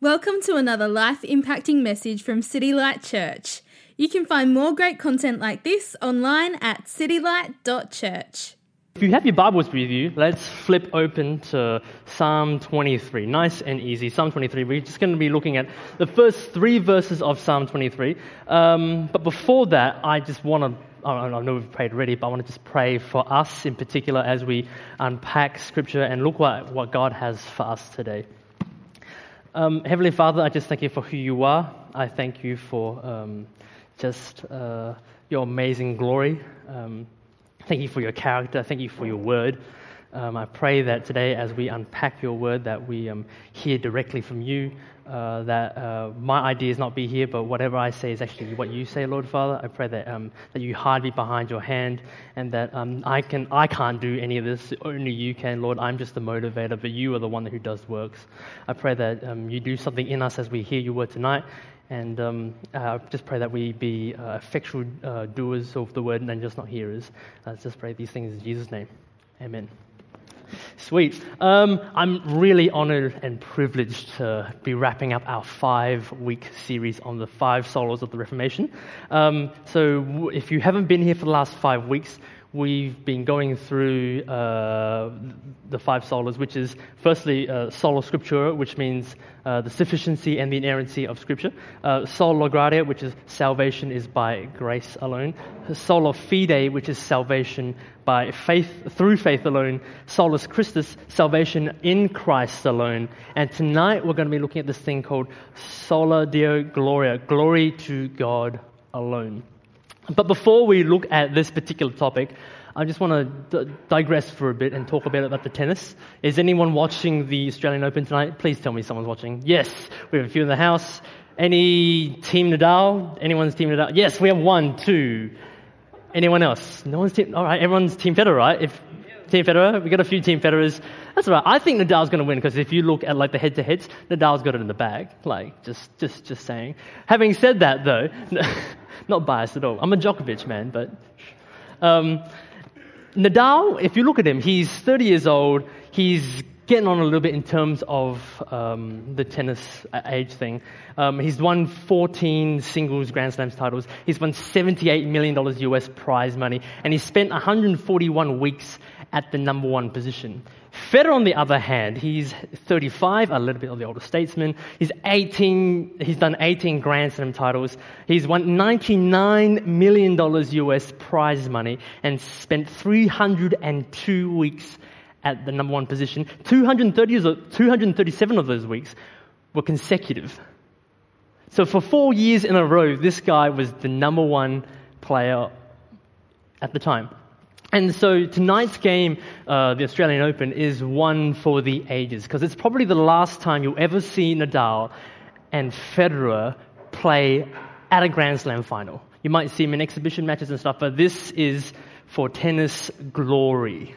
Welcome to another life impacting message from City Light Church. You can find more great content like this online at citylight.church. If you have your Bibles with you, let's flip open to Psalm 23. Nice and easy. Psalm 23. We're just going to be looking at the first three verses of Psalm 23. Um, but before that, I just want to I know we've prayed already, but I want to just pray for us in particular as we unpack Scripture and look what, what God has for us today. Um, Heavenly Father, I just thank you for who you are. I thank you for um, just uh, your amazing glory. Um, thank you for your character. Thank you for your word. Um, I pray that today, as we unpack your word, that we um, hear directly from you uh, that uh, my ideas not be here, but whatever I say is actually what you say, Lord Father. I pray that um, that you hide me behind your hand, and that um, I can I can't do any of this. Only you can, Lord. I'm just the motivator, but you are the one who does works. I pray that um, you do something in us as we hear your word tonight. And um, uh, just pray that we be uh, effectual uh, doers of the word and just not hearers. Let's just pray these things in Jesus' name. Amen. Sweet. Um, I'm really honored and privileged to be wrapping up our five week series on the five solas of the Reformation. Um, so, if you haven't been here for the last five weeks, we've been going through uh, the five solas, which is firstly uh, sola scriptura, which means uh, the sufficiency and the inerrancy of Scripture. Uh, sola gratia, which is salvation is by grace alone. Sola fide, which is salvation by faith through faith alone. Solus Christus, salvation in Christ alone. And tonight we're going to be looking at this thing called sola deo gloria, glory to God alone. But before we look at this particular topic, I just want to d- digress for a bit and talk a bit about the tennis. Is anyone watching the Australian Open tonight? Please tell me someone's watching. Yes, we have a few in the house. Any Team Nadal? Anyone's Team Nadal? Yes, we have one, two. Anyone else? No one's Team. All right, everyone's Team Federer, right? If Team Federer, we got a few Team Federers. That's all right. I think Nadal's going to win because if you look at like the head-to-heads, Nadal's got it in the bag. Like just, just, just saying. Having said that, though. not biased at all. I'm a Djokovic man, but um, Nadal, if you look at him, he's 30 years old. He's getting on a little bit in terms of um, the tennis age thing. Um, he's won 14 singles Grand Slams titles. He's won $78 million US prize money, and he spent 141 weeks at the number one position. Federer, on the other hand, he's 35, a little bit of the older statesman. He's 18, he's done 18 Grand Slam titles. He's won $99 million US prize money and spent 302 weeks at the number one position. 230, 237 of those weeks were consecutive. So for four years in a row, this guy was the number one player at the time. And so tonight's game, uh, the Australian Open, is one for the ages because it's probably the last time you'll ever see Nadal and Federer play at a Grand Slam final. You might see them in exhibition matches and stuff, but this is for tennis glory.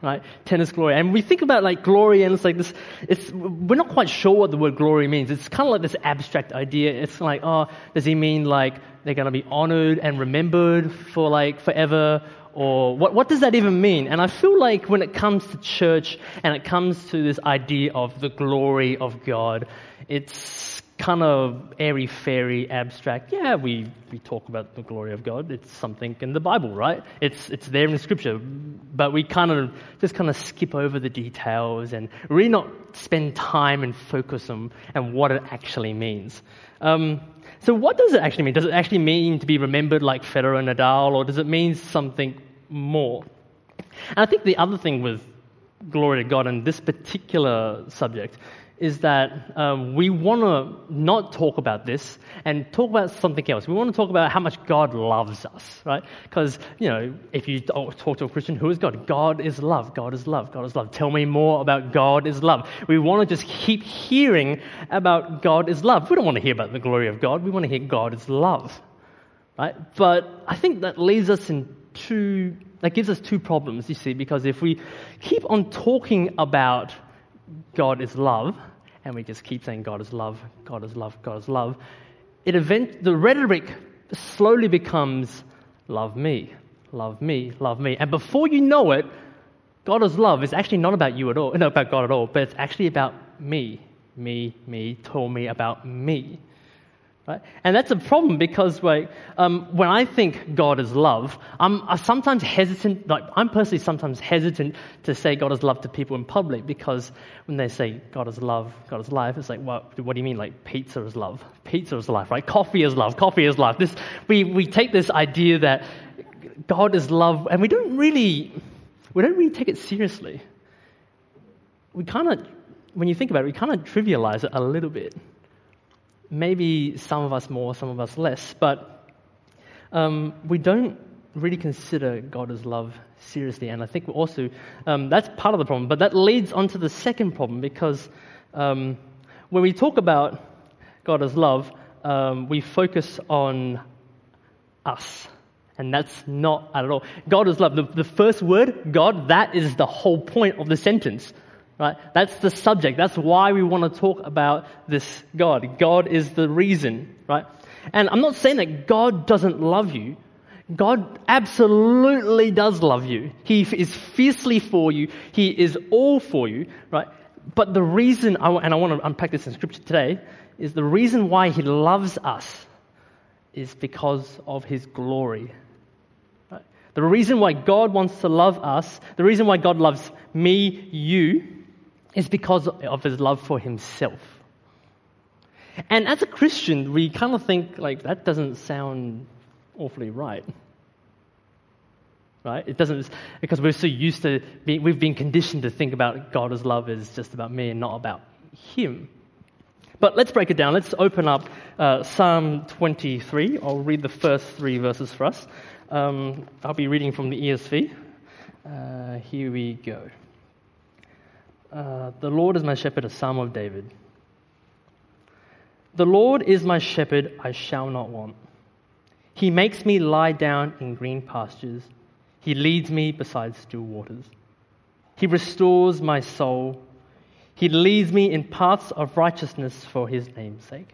Right? Tennis glory. And we think about like glory and it's like this, it's, we're not quite sure what the word glory means. It's kind of like this abstract idea. It's like, oh, does he mean like they're going to be honored and remembered for like forever? or what, what does that even mean? And I feel like when it comes to church and it comes to this idea of the glory of God, it's kind of airy fairy abstract. Yeah, we, we talk about the glory of God. It's something in the Bible, right? It's, it's there in Scripture. But we kind of just kind of skip over the details and really not spend time and focus on and what it actually means. Um, so, what does it actually mean? Does it actually mean to be remembered like Federer and Nadal, or does it mean something more. And I think the other thing with glory to God and this particular subject is that um, we want to not talk about this and talk about something else. We want to talk about how much God loves us, right? Because, you know, if you talk to a Christian, who is God? God is love. God is love. God is love. Tell me more about God is love. We want to just keep hearing about God is love. We don't want to hear about the glory of God. We want to hear God is love, right? But I think that leaves us in two, that gives us two problems, you see, because if we keep on talking about God is love, and we just keep saying God is love, God is love, God is love, it event, the rhetoric slowly becomes love me, love me, love me. And before you know it, God is love is actually not about you at all, not about God at all, but it's actually about me, me, me, told me about me. Right? And that's a problem because like, um, when I think God is love, I'm, I'm, sometimes hesitant, like I'm personally sometimes hesitant to say God is love to people in public because when they say God is love, God is life, it's like, what, what do you mean? Like pizza is love. Pizza is life, right? Coffee is love. Coffee is life. This, we, we take this idea that God is love and we don't really, we don't really take it seriously. We kind of, when you think about it, we kind of trivialize it a little bit maybe some of us more, some of us less, but um, we don't really consider God as love seriously. And I think also um, that's part of the problem. But that leads on to the second problem because um, when we talk about God as love, um, we focus on us. And that's not at all. God is love. The, the first word, God, that is the whole point of the sentence. Right? That's the subject. That's why we want to talk about this God. God is the reason, right? And I'm not saying that God doesn't love you. God absolutely does love you. He is fiercely for you. He is all for you, right? But the reason, I, and I want to unpack this in scripture today, is the reason why He loves us is because of His glory. Right? The reason why God wants to love us, the reason why God loves me, you, is because of his love for himself. And as a Christian, we kind of think, like, that doesn't sound awfully right. Right? It doesn't, because we're so used to, being, we've been conditioned to think about God as love as just about me and not about Him. But let's break it down. Let's open up uh, Psalm 23. I'll read the first three verses for us. Um, I'll be reading from the ESV. Uh, here we go. Uh, the Lord is my shepherd, a psalm of David. The Lord is my shepherd, I shall not want. He makes me lie down in green pastures. He leads me beside still waters. He restores my soul. He leads me in paths of righteousness for his name's sake.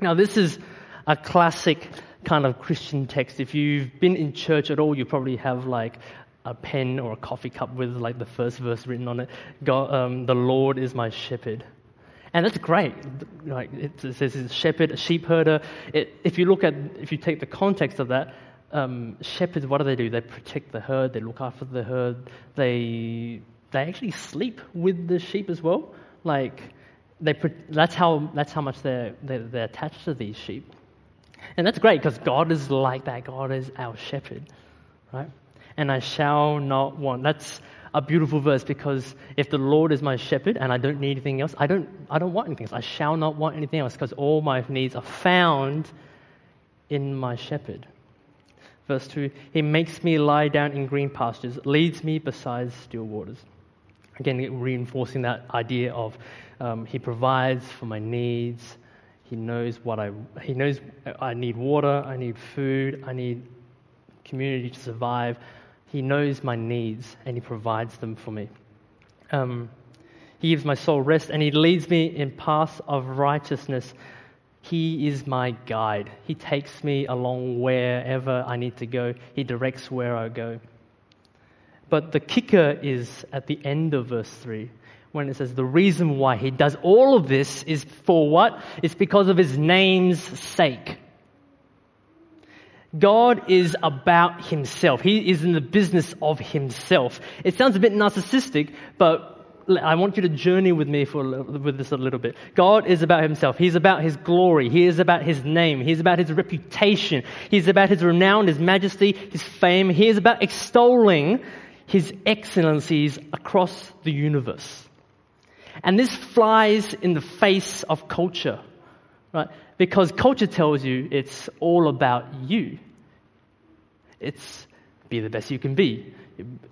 Now, this is a classic kind of Christian text. If you've been in church at all, you probably have like a pen or a coffee cup with like the first verse written on it. God, um, the Lord is my shepherd. And that's great. Like it says, it's shepherd, a sheep herder. It, if you look at, if you take the context of that, um, shepherds, what do they do? They protect the herd. They look after the herd. They they actually sleep with the sheep as well. Like they, that's how that's how much they're, they're, they're attached to these sheep. And that's great because God is like that. God is our shepherd, right? And I shall not want. That's a beautiful verse because if the Lord is my shepherd and I don't need anything else, I don't, I don't want anything else. I shall not want anything else because all my needs are found in my shepherd. Verse 2 He makes me lie down in green pastures, leads me beside still waters. Again, reinforcing that idea of um, He provides for my needs. He knows what I, He knows I need water, I need food, I need community to survive. He knows my needs and He provides them for me. Um, he gives my soul rest and He leads me in paths of righteousness. He is my guide. He takes me along wherever I need to go, He directs where I go. But the kicker is at the end of verse 3 when it says the reason why He does all of this is for what? It's because of His name's sake. God is about himself. He is in the business of himself. It sounds a bit narcissistic, but I want you to journey with me for, with this a little bit. God is about himself. He's about his glory. He is about his name. He's about his reputation. He's about his renown, his majesty, his fame. He is about extolling his excellencies across the universe. And this flies in the face of culture, right? Because culture tells you it's all about you. It's be the best you can be.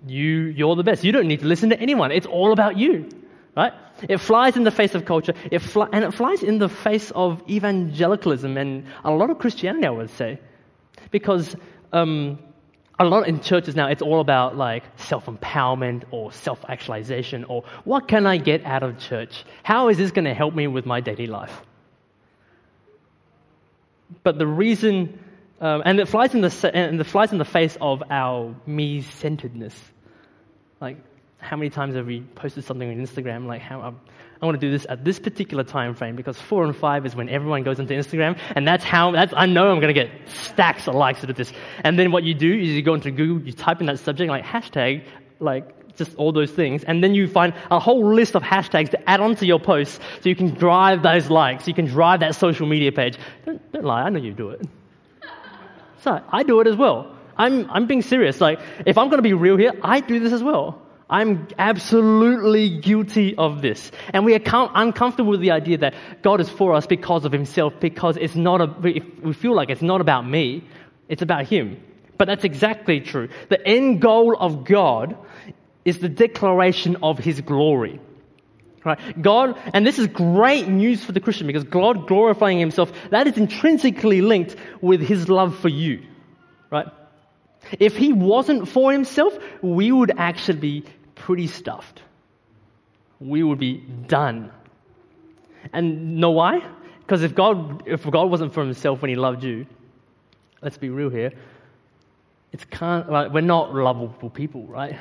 You, you're the best. You don't need to listen to anyone. It's all about you, right? It flies in the face of culture, it fly, and it flies in the face of evangelicalism and a lot of Christianity, I would say, because um, a lot in churches now, it's all about like self empowerment or self actualization or what can I get out of church? How is this going to help me with my daily life? But the reason, um, and it flies in the and it flies in the face of our me-centeredness. Like, how many times have we posted something on Instagram? Like, how I'm, I want to do this at this particular time frame because four and five is when everyone goes into Instagram, and that's how that's, I know I'm going to get stacks of likes out of this. And then what you do is you go into Google, you type in that subject like hashtag, like just all those things, and then you find a whole list of hashtags to add onto your posts so you can drive those likes, you can drive that social media page. Don't, don't lie, I know you do it. So I do it as well. I'm, I'm being serious. Like, if I'm going to be real here, I do this as well. I'm absolutely guilty of this. And we are uncomfortable with the idea that God is for us because of himself, because it's not a, we feel like it's not about me, it's about him. But that's exactly true. The end goal of God is the declaration of his glory. Right? God, and this is great news for the Christian because God glorifying himself, that is intrinsically linked with his love for you. Right? If he wasn't for himself, we would actually be pretty stuffed. We would be done. And know why? Because if God, if God wasn't for himself when he loved you, let's be real here, it's can't, like, we're not lovable people, right?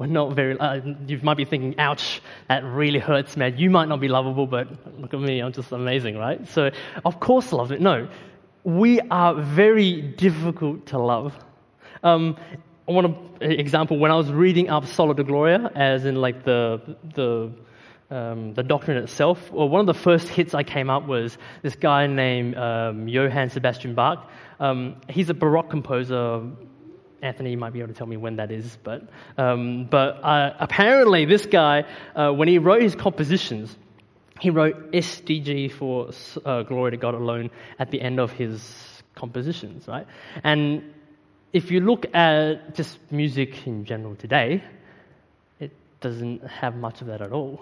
We're not very, uh, you might be thinking, ouch, that really hurts, man. You might not be lovable, but look at me, I'm just amazing, right? So, of course, love it. No, we are very difficult to love. Um, I want an example. When I was reading up Sola de Gloria, as in like the the um, the doctrine itself, well, one of the first hits I came up was this guy named um, Johann Sebastian Bach. Um, he's a Baroque composer. Anthony might be able to tell me when that is, but um, but uh, apparently this guy, uh, when he wrote his compositions, he wrote SDG for uh, Glory to God alone at the end of his compositions, right? And if you look at just music in general today, it doesn't have much of that at all.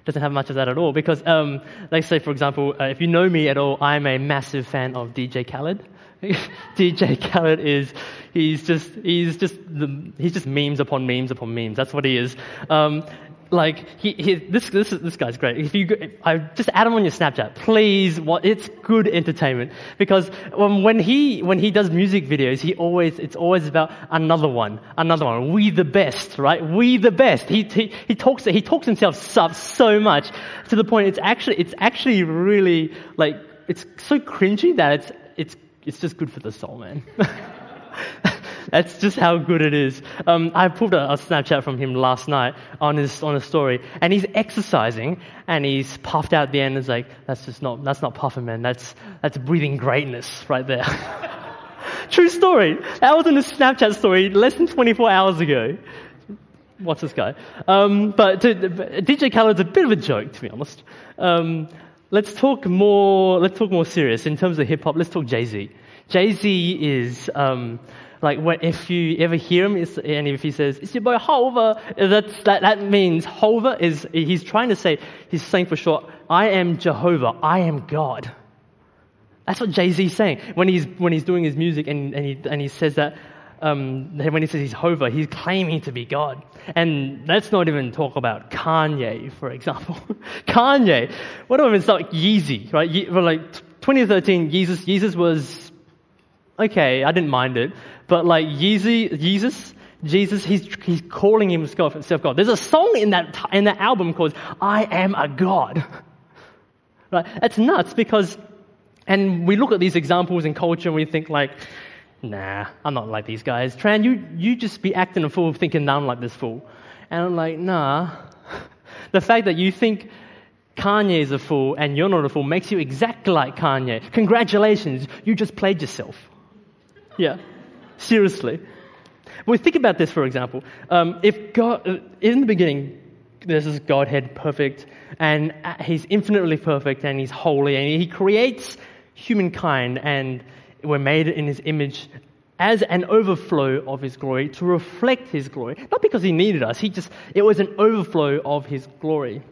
It doesn't have much of that at all because, um, let's say, for example, uh, if you know me at all, I'm a massive fan of DJ Khaled. DJ Khaled is he's just he's just the, he's just memes upon memes upon memes. That's what he is. Um, like he, he, this, this, this guy's great. If you, I just add him on your Snapchat, please. What, it's good entertainment because um, when he when he does music videos, he always it's always about another one, another one. We the best, right? We the best. He he, he talks he talks himself up so much to the point it's actually it's actually really like it's so cringy that it's it's it's just good for the soul, man. That's just how good it is. Um, I pulled a, a, Snapchat from him last night on his on a story, and he's exercising, and he's puffed out the end. It's like that's just not that's not puffing, man. That's that's breathing greatness right there. True story. That was in a Snapchat story less than 24 hours ago. What's this guy? Um, but to, DJ Khaled's a bit of a joke, to be honest. Um, let's talk more. Let's talk more serious in terms of hip hop. Let's talk Jay Z. Jay Z is um, like when, if you ever hear him and if he says, it's your boy Hova, that, that means Hova is, he's trying to say, he's saying for short, I am Jehovah, I am God. That's what Jay Z is saying when he's, when he's doing his music and, and, he, and he says that, um, when he says he's Hova, he's claiming to be God. And let's not even talk about Kanye, for example. Kanye, what mean? It's like Yeezy, right? Ye- like 2013, Yeezus, Yeezus was okay, I didn't mind it. But like Yeezy, Jesus, Jesus, he's, he's calling himself, himself God. There's a song in that, in that album called I Am a God. right? That's nuts because, and we look at these examples in culture and we think like, nah, I'm not like these guys. Tran, you, you just be acting a fool thinking I'm like this fool. And I'm like, nah. the fact that you think Kanye is a fool and you're not a fool makes you exactly like Kanye. Congratulations, you just played yourself. Yeah. Seriously. Well, think about this, for example. Um, if God, uh, in the beginning, this is Godhead perfect, and uh, He's infinitely perfect, and He's holy, and He creates humankind, and we're made in His image as an overflow of His glory to reflect His glory. Not because He needed us, He just, it was an overflow of His glory.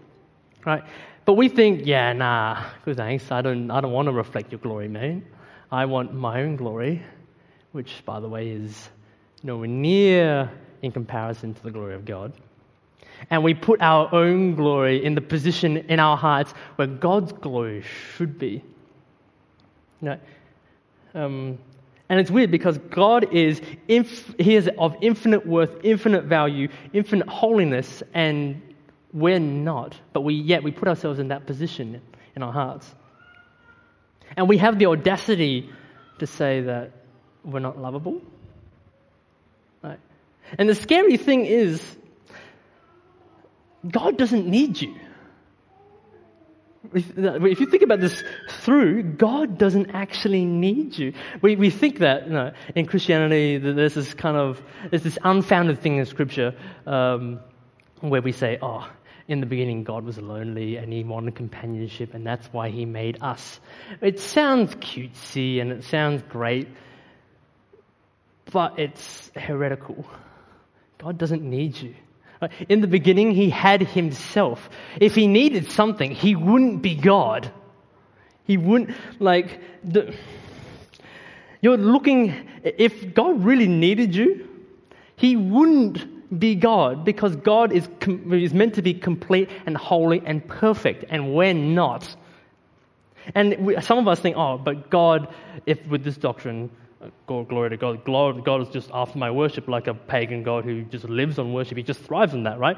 Right? But we think, yeah, nah, good thanks. I don't, I don't want to reflect your glory, man. I want my own glory which, by the way, is nowhere near in comparison to the glory of God. And we put our own glory in the position in our hearts where God's glory should be. You know, um, and it's weird because God is, inf- he is of infinite worth, infinite value, infinite holiness, and We're not, but we yet we put ourselves in that position in our hearts. And we have the audacity to say that we're not lovable. Right? And the scary thing is, God doesn't need you. If you think about this through, God doesn't actually need you. We, we think that you know, in Christianity, that there's this kind of there's this unfounded thing in Scripture um, where we say, "Oh, in the beginning, God was lonely and He wanted companionship, and that's why He made us." It sounds cutesy and it sounds great, but it's heretical. God doesn't need you. In the beginning, he had himself. If he needed something, he wouldn't be God. He wouldn't, like, the, you're looking, if God really needed you, he wouldn't be God because God is, is meant to be complete and holy and perfect, and we're not. And we, some of us think, oh, but God, if with this doctrine, glory to God. God is just after my worship, like a pagan God who just lives on worship. He just thrives on that, right?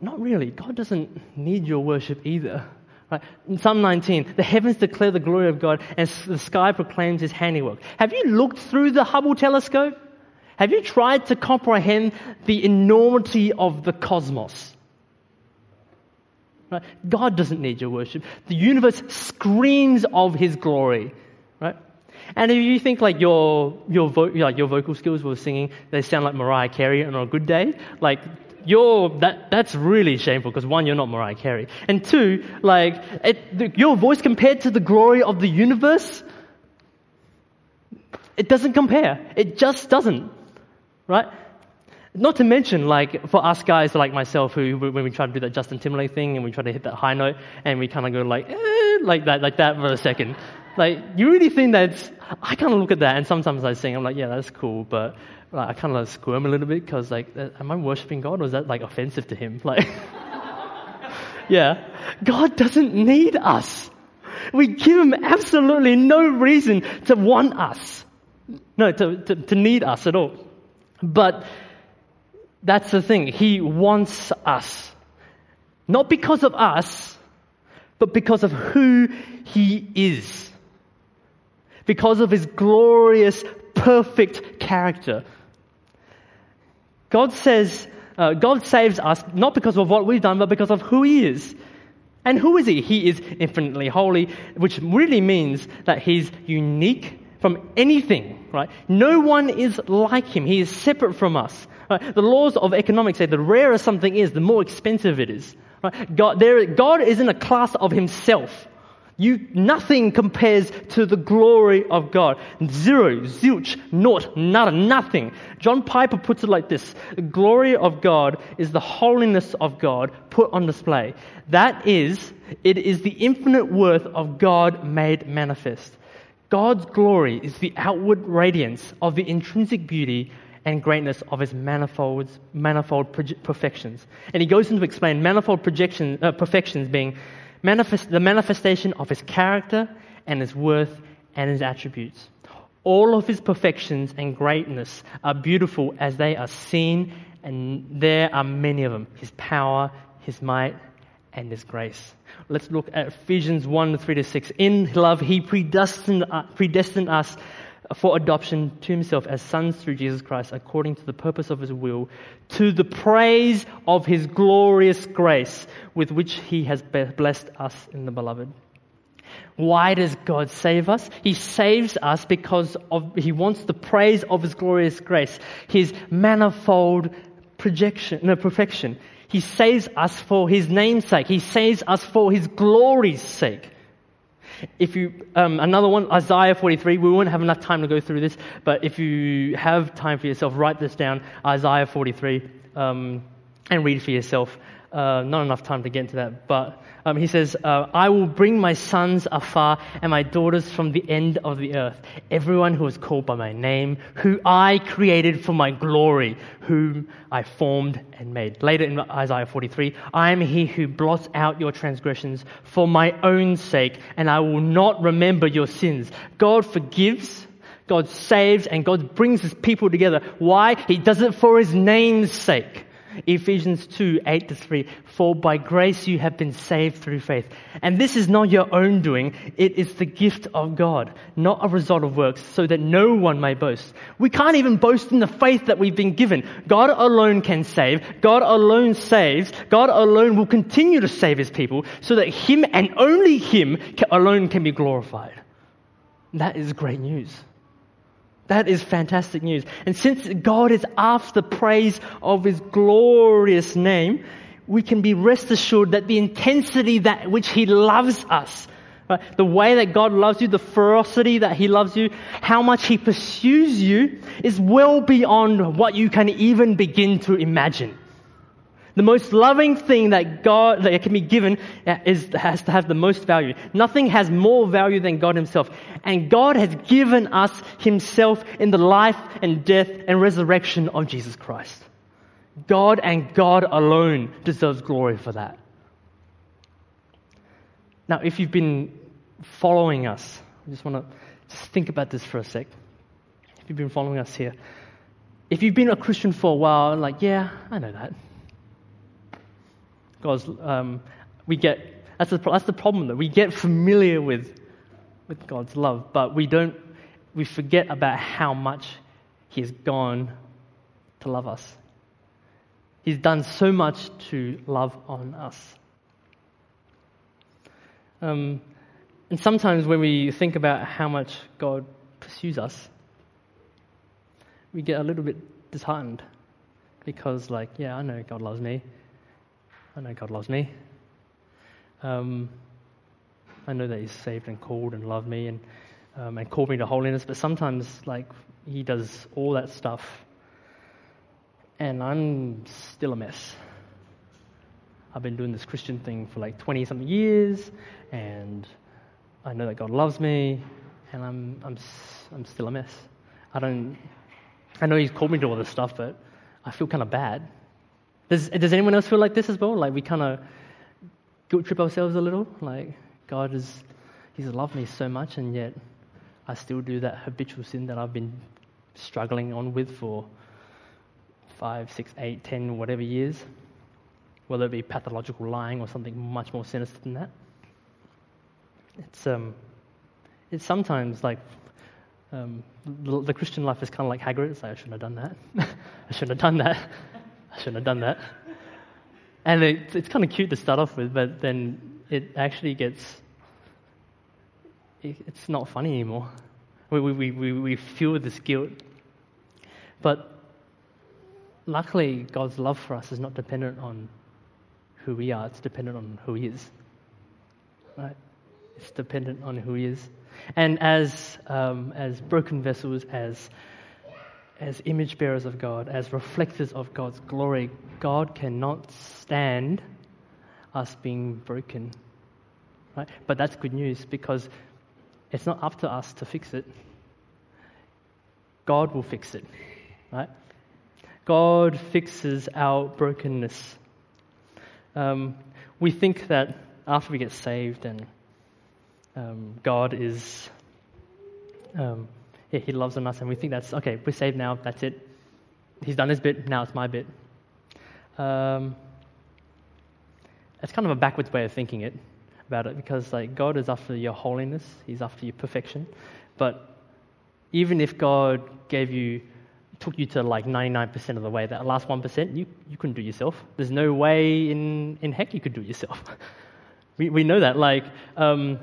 Not really. God doesn't need your worship either. Right? In Psalm 19, the heavens declare the glory of God and the sky proclaims his handiwork. Have you looked through the Hubble telescope? Have you tried to comprehend the enormity of the cosmos? Right? God doesn't need your worship. The universe screams of his glory. And if you think like your your vo- like your vocal skills were singing, they sound like Mariah Carey on a good day, like you're that that's really shameful because one, you're not Mariah Carey, and two, like it, the, your voice compared to the glory of the universe, it doesn't compare. It just doesn't, right? Not to mention, like, for us guys like myself, who, when we try to do that Justin Timberlake thing and we try to hit that high note and we kind of go like, eh, like that, like that for a second. Like, you really think that's, I kind of look at that and sometimes I sing, I'm like, yeah, that's cool, but like, I kind of like squirm a little bit because, like, uh, am I worshiping God or is that like offensive to Him? Like, yeah, God doesn't need us. We give Him absolutely no reason to want us, no, to, to, to need us at all. But that's the thing, He wants us. Not because of us, but because of who He is because of his glorious, perfect character. God says, uh, God saves us not because of what we've done, but because of who he is. And who is he? He is infinitely holy, which really means that he's unique from anything, right? No one is like him. He is separate from us. Right? The laws of economics say the rarer something is, the more expensive it is. Right? God, there, God is in a class of himself. You, nothing compares to the glory of God. Zero, zilch, naught, nada, nothing. John Piper puts it like this The glory of God is the holiness of God put on display. That is, it is the infinite worth of God made manifest. God's glory is the outward radiance of the intrinsic beauty and greatness of his manifold, manifold perfections. And he goes on to explain manifold projection, uh, perfections being manifest, the manifestation of his character and his worth and his attributes. All of his perfections and greatness are beautiful as they are seen, and there are many of them his power, his might, and his grace. Let's look at Ephesians 1 3 to 6. In love, he predestined, uh, predestined us for adoption to himself as sons through Jesus Christ, according to the purpose of his will, to the praise of his glorious grace with which he has blessed us in the beloved. Why does God save us? He saves us because of, he wants the praise of his glorious grace, his manifold projection, no, perfection. He saves us for his name's sake. He saves us for his glory's sake. If you, um, another one, Isaiah 43, we won't have enough time to go through this, but if you have time for yourself, write this down, Isaiah 43, um, and read for yourself. Uh, not enough time to get into that, but um, he says, uh, I will bring my sons afar and my daughters from the end of the earth, everyone who is called by my name, who I created for my glory, whom I formed and made. Later in Isaiah 43, I am he who blots out your transgressions for my own sake, and I will not remember your sins. God forgives. God saves and God brings his people together. Why? He does it for his name's sake. Ephesians 2 8 to 3. For by grace you have been saved through faith. And this is not your own doing, it is the gift of God, not a result of works, so that no one may boast. We can't even boast in the faith that we've been given. God alone can save, God alone saves, God alone will continue to save his people, so that him and only him alone can be glorified. That is great news. That is fantastic news. And since God is after praise of His glorious name, we can be rest assured that the intensity that which He loves us, right, the way that God loves you, the ferocity that He loves you, how much He pursues you, is well beyond what you can even begin to imagine. The most loving thing that God that can be given uh, is, has to have the most value. Nothing has more value than God Himself. And God has given us Himself in the life and death and resurrection of Jesus Christ. God and God alone deserves glory for that. Now, if you've been following us, I just want to just think about this for a sec. If you've been following us here, if you've been a Christian for a while, like, yeah, I know that. God's, um, we get, that's the, that's the problem that We get familiar with, with God's love, but we don't, we forget about how much He has gone to love us. He's done so much to love on us. Um, and sometimes when we think about how much God pursues us, we get a little bit disheartened because, like, yeah, I know God loves me. I know God loves me. Um, I know that He's saved and called and loved me and, um, and called me to holiness, but sometimes, like, He does all that stuff, and I'm still a mess. I've been doing this Christian thing for like 20 something years, and I know that God loves me, and I'm, I'm, I'm still a mess. I don't, I know He's called me to all this stuff, but I feel kind of bad. Does, does anyone else feel like this as well? Like we kind of guilt trip ourselves a little? Like, God is, He's loved me so much, and yet I still do that habitual sin that I've been struggling on with for five, six, eight, ten, whatever years. Whether it be pathological lying or something much more sinister than that. It's, um, it's sometimes like um, the, the, Christian life is kind of like Hagrid. It's like, I shouldn't have done that. I shouldn't have done that. I shouldn't have done that. And it, it's kind of cute to start off with, but then it actually gets, it, it's not funny anymore. We, we, we, we feel this guilt. But luckily, God's love for us is not dependent on who we are, it's dependent on who He is. Right? It's dependent on who He is. And as, um, as broken vessels, as as image bearers of God, as reflectors of God's glory, God cannot stand us being broken. Right? But that's good news because it's not up to us to fix it. God will fix it. Right? God fixes our brokenness. Um, we think that after we get saved and um, God is um, he loves on us, and we think that's okay, we're saved now, that's it. He's done his bit, now it's my bit. Um, it's kind of a backwards way of thinking it about it because like God is after your holiness, He's after your perfection. But even if God gave you took you to like 99% of the way, that last 1%, you, you couldn't do yourself. There's no way in, in heck you could do it yourself. we, we know that. Like, um,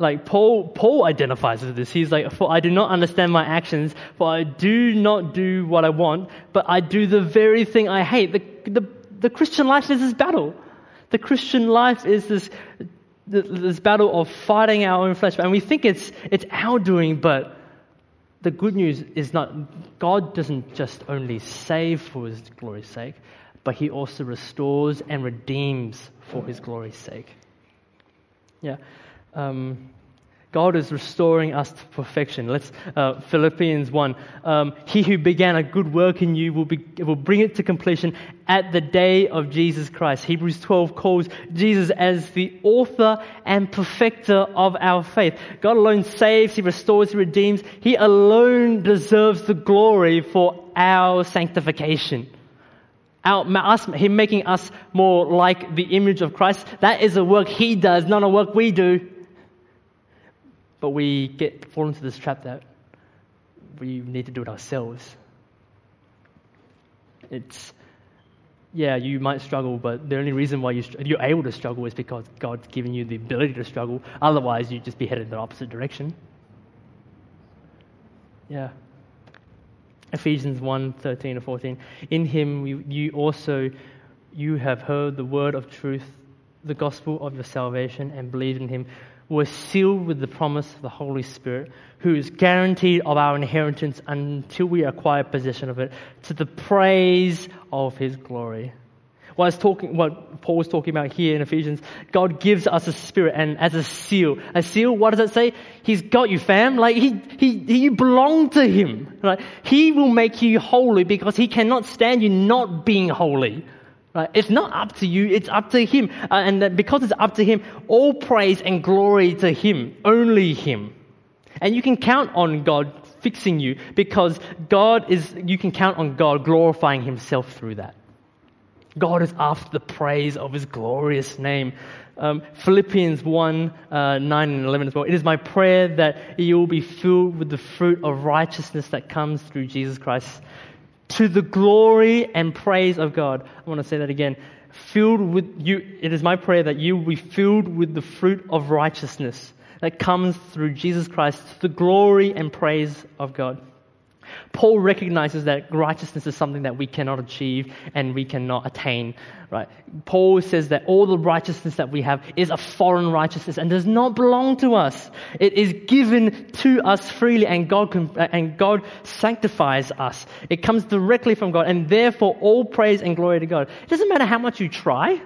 like Paul, Paul identifies with this. He's like, For I do not understand my actions, for I do not do what I want, but I do the very thing I hate. The, the, the Christian life is this battle. The Christian life is this, this battle of fighting our own flesh. And we think it's, it's our doing, but the good news is not, God doesn't just only save for his glory's sake, but he also restores and redeems for his glory's sake. Yeah um, God is restoring us to perfection. Let's uh, Philippians one. Um, he who began a good work in you will be, will bring it to completion at the day of Jesus Christ. Hebrews twelve calls Jesus as the author and perfecter of our faith. God alone saves, He restores, He redeems. He alone deserves the glory for our sanctification. Our, us, him making us more like the image of Christ, that is a work he does, not a work we do. But we get fall into this trap that we need to do it ourselves. It's yeah, you might struggle, but the only reason why you, you're able to struggle is because God's given you the ability to struggle. Otherwise, you'd just be headed in the opposite direction. Yeah. Ephesians 1 13 to 14. In him, you, you also you have heard the word of truth, the gospel of your salvation, and believed in him, were sealed with the promise of the Holy Spirit, who is guaranteed of our inheritance until we acquire possession of it, to the praise of his glory. What, talking, what Paul was talking about here in Ephesians, God gives us a spirit and as a seal. A seal, what does it say? He's got you, fam. Like, he, he, you belong to him. Right? He will make you holy because he cannot stand you not being holy. Right? It's not up to you, it's up to Him. Uh, and because it's up to Him, all praise and glory to Him, only Him. And you can count on God fixing you because God is, you can count on God glorifying Himself through that. God is after the praise of His glorious name. Um, Philippians 1 uh, 9 and 11 as well. It is my prayer that you will be filled with the fruit of righteousness that comes through Jesus Christ to the glory and praise of God. I want to say that again. Filled with you, it is my prayer that you will be filled with the fruit of righteousness that comes through Jesus Christ to the glory and praise of God. Paul recognizes that righteousness is something that we cannot achieve and we cannot attain, right? Paul says that all the righteousness that we have is a foreign righteousness and does not belong to us. It is given to us freely and God, and God sanctifies us. It comes directly from God and therefore all praise and glory to God. It doesn't matter how much you try.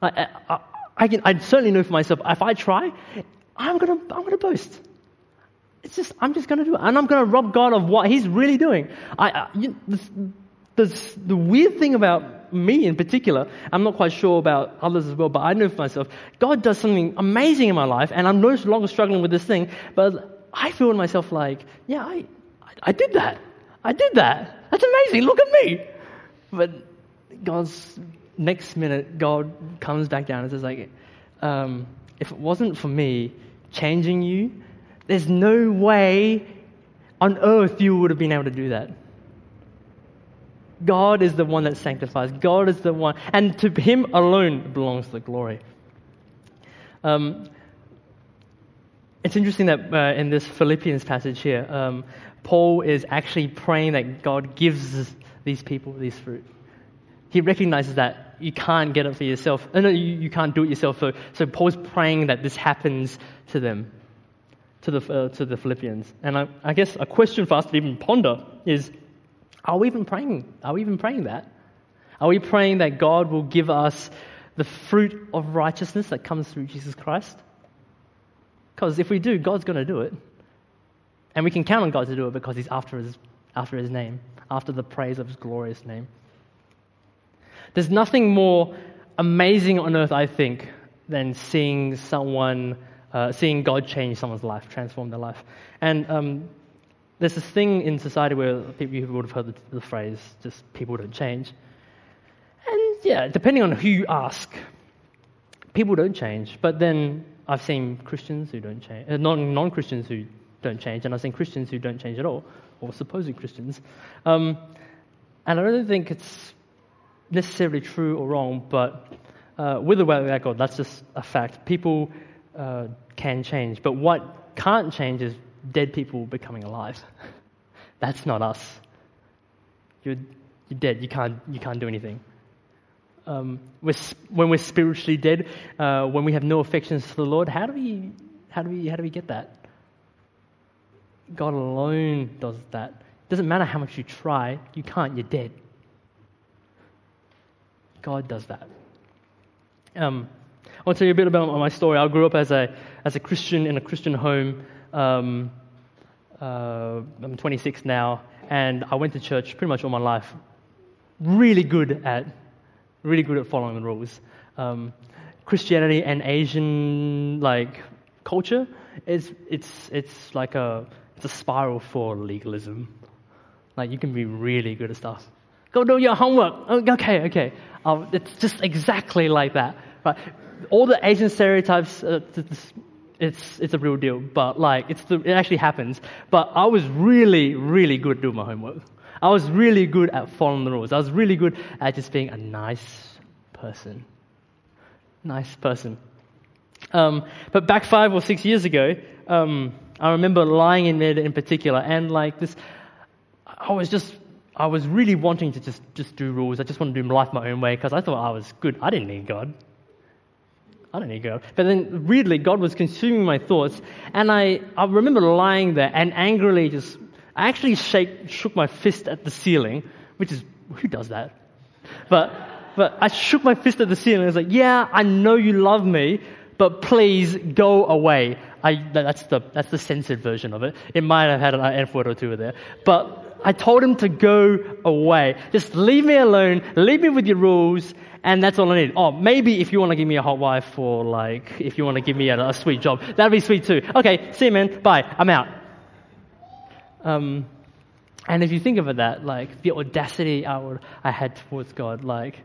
I, I, I, can, I certainly know for myself, if I try, I'm going to I'm going to boast it's just, I'm just going to do it. And I'm going to rob God of what He's really doing. I, I you, the weird thing about me in particular, I'm not quite sure about others as well, but I know for myself, God does something amazing in my life, and I'm no longer struggling with this thing, but I feel in myself like, yeah, I, I did that. I did that. That's amazing. Look at me. But God's next minute, God comes back down and says, like, um, if it wasn't for me changing you there's no way on earth you would have been able to do that. God is the one that sanctifies. God is the one, and to Him alone belongs the glory. Um, it's interesting that uh, in this Philippians passage here, um, Paul is actually praying that God gives these people these fruit. He recognizes that you can't get it for yourself. No, you, you can't do it yourself. So, so Paul's praying that this happens to them to the, uh, to the Philippians. And I, I guess a question for us to even ponder is are we even praying? Are we even praying that? Are we praying that God will give us the fruit of righteousness that comes through Jesus Christ? Because if we do, God's going to do it. And we can count on God to do it because He's after His, after his name, after the praise of His glorious name. There's nothing more amazing on earth, I think, than seeing someone uh, seeing God change someone's life, transform their life. And um, there's this thing in society where people you would have heard the, the, phrase, just people don't change. And yeah, depending on who you ask, people don't change. But then I've seen Christians who don't change, uh, non Christians who don't change, and I've seen Christians who don't change at all, or supposed Christians. Um, and I don't think it's necessarily true or wrong, but uh, with or without God, that's just a fact. People uh, can change. But what can't change is dead people becoming alive. That's not us. You're, you're dead. You can't, you can't do anything. Um, we're, when we're spiritually dead, uh, when we have no affections for the Lord, how do we, how do we, how do we get that? God alone does that. It doesn't matter how much you try, you can't, you're dead. God does that. Um, I want to tell you a bit about my story. I grew up as a, as a Christian in a Christian home. Um, uh, I'm 26 now, and I went to church pretty much all my life. Really good at, really good at following the rules. Um, Christianity and Asian like culture, it's, it's, it's like a, it's a spiral for legalism. Like you can be really good at stuff, Go do your homework. Okay, okay. Uh, it's just exactly like that. Right? All the Asian stereotypes, uh, it's, it's a real deal, but like, it's the, it actually happens. But I was really, really good at doing my homework. I was really good at following the rules. I was really good at just being a nice person. Nice person. Um, but back five or six years ago, um, I remember lying in bed in particular, and like this, I was just, I was really wanting to just, just do rules. I just wanted to do life my own way because I thought I was good. I didn't need God. I don't need God. But then, weirdly, God was consuming my thoughts, and I, I remember lying there and angrily just, I actually shake, shook my fist at the ceiling, which is, who does that? But, but I shook my fist at the ceiling. And I was like, yeah, I know you love me, but please go away. I, that's, the, that's the censored version of it. It might have had an F word or two there. But I told him to go away. Just leave me alone. Leave me with your rules. And that's all I need. Oh, maybe if you want to give me a hot wife or like, if you want to give me a, a sweet job, that'd be sweet too. Okay, see you man. Bye. I'm out. Um, and if you think of it that, like the audacity I, I had towards God, like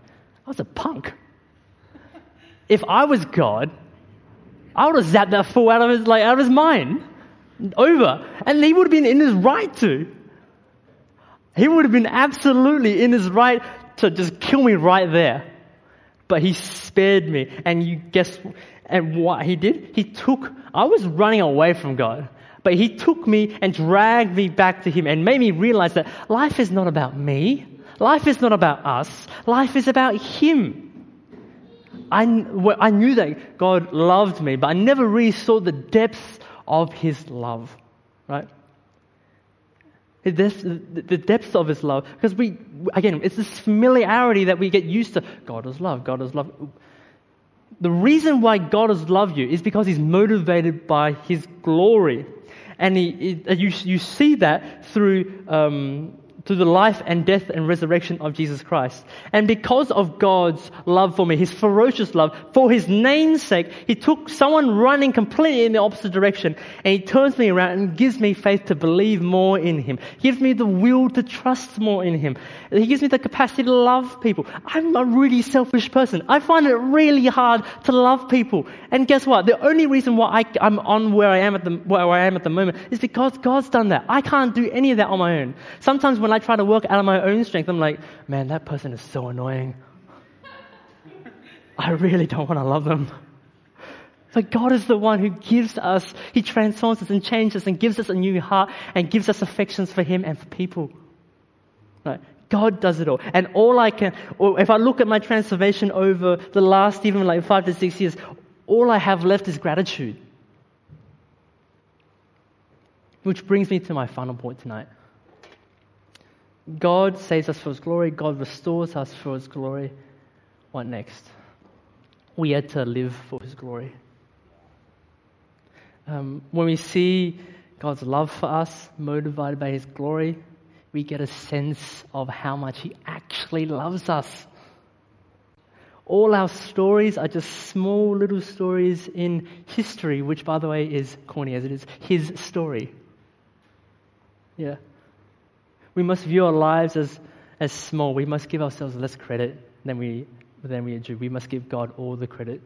I was a punk. If I was God, I would have zapped that fool out of his like out of his mind, over, and he would have been in his right to. He would have been absolutely in his right to just kill me right there. But he spared me, and you guess, and what he did? He took. I was running away from God. But he took me and dragged me back to him and made me realize that life is not about me. Life is not about us. Life is about him. I, I knew that God loved me, but I never really saw the depths of his love, right? Depth, the depth of his love. Because we, again, it's this familiarity that we get used to. God is love, God is love. The reason why God has loved you is because he's motivated by his glory. And he, he, you, you see that through, um, through the life and death and resurrection of Jesus Christ. And because of God's love for me, his ferocious love, for his name's sake, he took someone running completely in the opposite direction and he turns me around and gives me faith to believe more in him. Gives me the will to trust more in him. He gives me the capacity to love people. I'm a really selfish person. I find it really hard to love people. And guess what? The only reason why I, am on where I am at the where I am at the moment is because God's done that. I can't do any of that on my own. Sometimes when I try to work out of my own strength, I'm like, man, that person is so annoying. I really don't want to love them. But God is the one who gives us, He transforms us and changes us and gives us a new heart and gives us affections for Him and for people. Right? God does it all. And all I can, or if I look at my transformation over the last even like five to six years, all I have left is gratitude. Which brings me to my final point tonight. God saves us for His glory, God restores us for His glory. What next? We are to live for His glory. Um, when we see God's love for us motivated by His glory, we get a sense of how much He actually loves us. All our stories are just small little stories in history, which, by the way, is corny as it is, His story. Yeah. We must view our lives as, as small. We must give ourselves less credit than we, than we do. We must give God all the credit.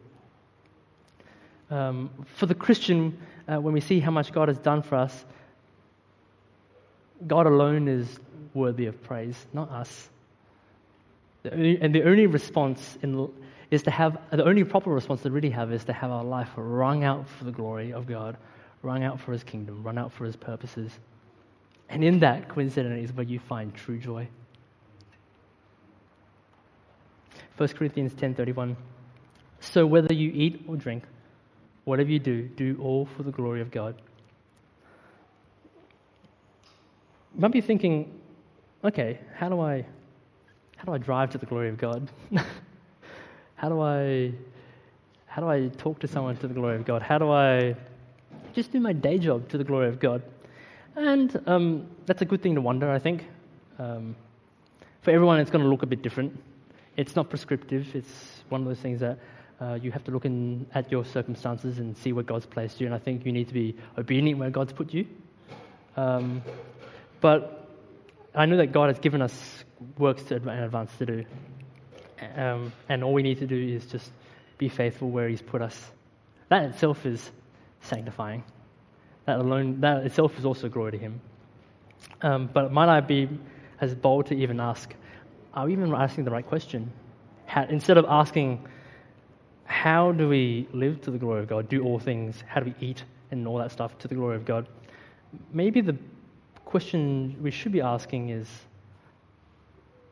Um, for the Christian, uh, when we see how much God has done for us, God alone is worthy of praise, not us. The only, and the only response in, is to have, the only proper response to really have is to have our life wrung out for the glory of God, wrung out for His kingdom, rung out for His purposes. And in that, coincidentally, is where you find true joy. 1 Corinthians 10:31. So whether you eat or drink, whatever you do, do all for the glory of God. You might be thinking, okay, how do I how do I drive to the glory of God? how do I how do I talk to someone to the glory of God? How do I just do my day job to the glory of God? And um, that's a good thing to wonder, I think. Um, for everyone, it's going to look a bit different. It's not prescriptive. It's one of those things that uh, you have to look in, at your circumstances and see where God's placed you. And I think you need to be obedient where God's put you. Um, but I know that God has given us works in advance to do. Um, and all we need to do is just be faithful where He's put us. That itself is sanctifying. That alone, that itself is also glory to Him. Um, but might I be as bold to even ask, are we even asking the right question? How, instead of asking, how do we live to the glory of God, do all things, how do we eat and all that stuff to the glory of God, maybe the question we should be asking is,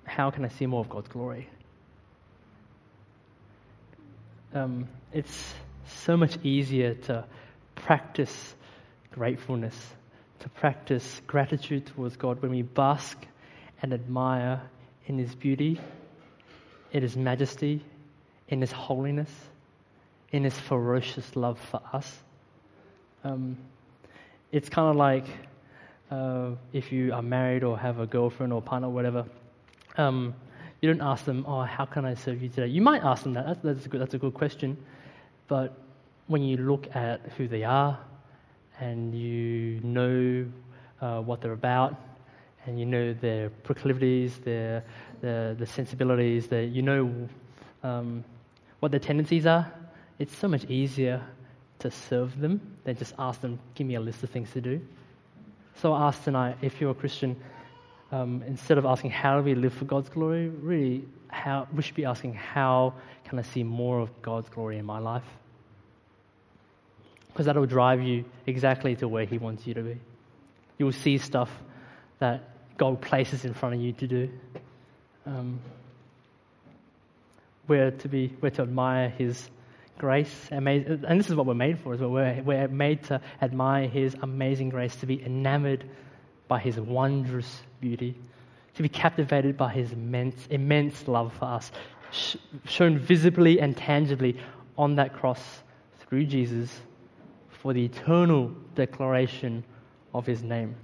how can I see more of God's glory? Um, it's so much easier to practice gratefulness, to practice gratitude towards God when we bask and admire in His beauty, in His majesty, in His holiness, in His ferocious love for us. Um, it's kind of like uh, if you are married or have a girlfriend or partner or whatever. Um, you don't ask them, "Oh, how can I serve you today?" You might ask them that. That's, that's, a, good, that's a good question. But when you look at who they are, and you know uh, what they're about, and you know their proclivities, their, their, their sensibilities, their, you know um, what their tendencies are, it's so much easier to serve them than just ask them, give me a list of things to do. So I ask tonight, if you're a Christian, um, instead of asking how do we live for God's glory, really, how, we should be asking how can I see more of God's glory in my life? Because that will drive you exactly to where He wants you to be. You will see stuff that God places in front of you to do. Um, we're to be, we're to admire His grace, and this is what we're made for as well. We're, we're made to admire His amazing grace, to be enamored by His wondrous beauty, to be captivated by His immense, immense love for us, sh- shown visibly and tangibly on that cross through Jesus for the eternal declaration of His name.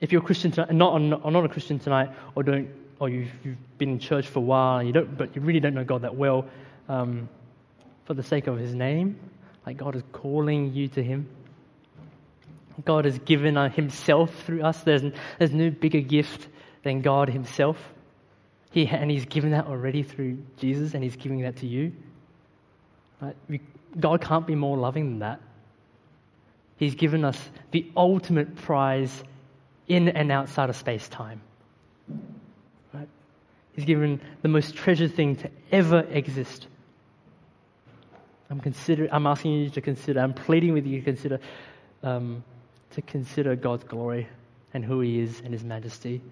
If you're a Christian tonight, not, not a Christian tonight, or don't, or you've, you've been in church for a while, and you don't, but you really don't know God that well, um, for the sake of His name, like God is calling you to Him. God has given Himself through us. There's, there's no bigger gift than God Himself. He, and He's given that already through Jesus, and He's giving that to you. Right? We, God can't be more loving than that. He's given us the ultimate prize in and outside of space time. Right? He's given the most treasured thing to ever exist. I'm, consider, I'm asking you to consider, I'm pleading with you to consider, um, to consider God's glory and who He is and His majesty.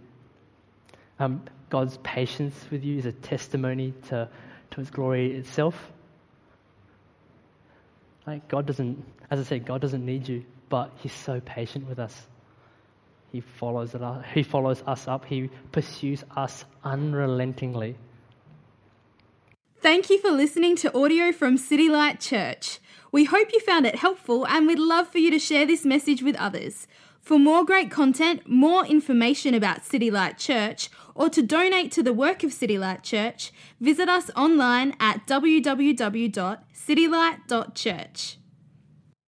Um, God's patience with you is a testimony to, to His glory itself. Like God doesn't, as I said, God doesn't need you, but He's so patient with us. He follows, it up, he follows us up. He pursues us unrelentingly. Thank you for listening to audio from City Light Church. We hope you found it helpful and we'd love for you to share this message with others. For more great content, more information about City Light Church, or to donate to the work of City Light Church, visit us online at www.citylight.church.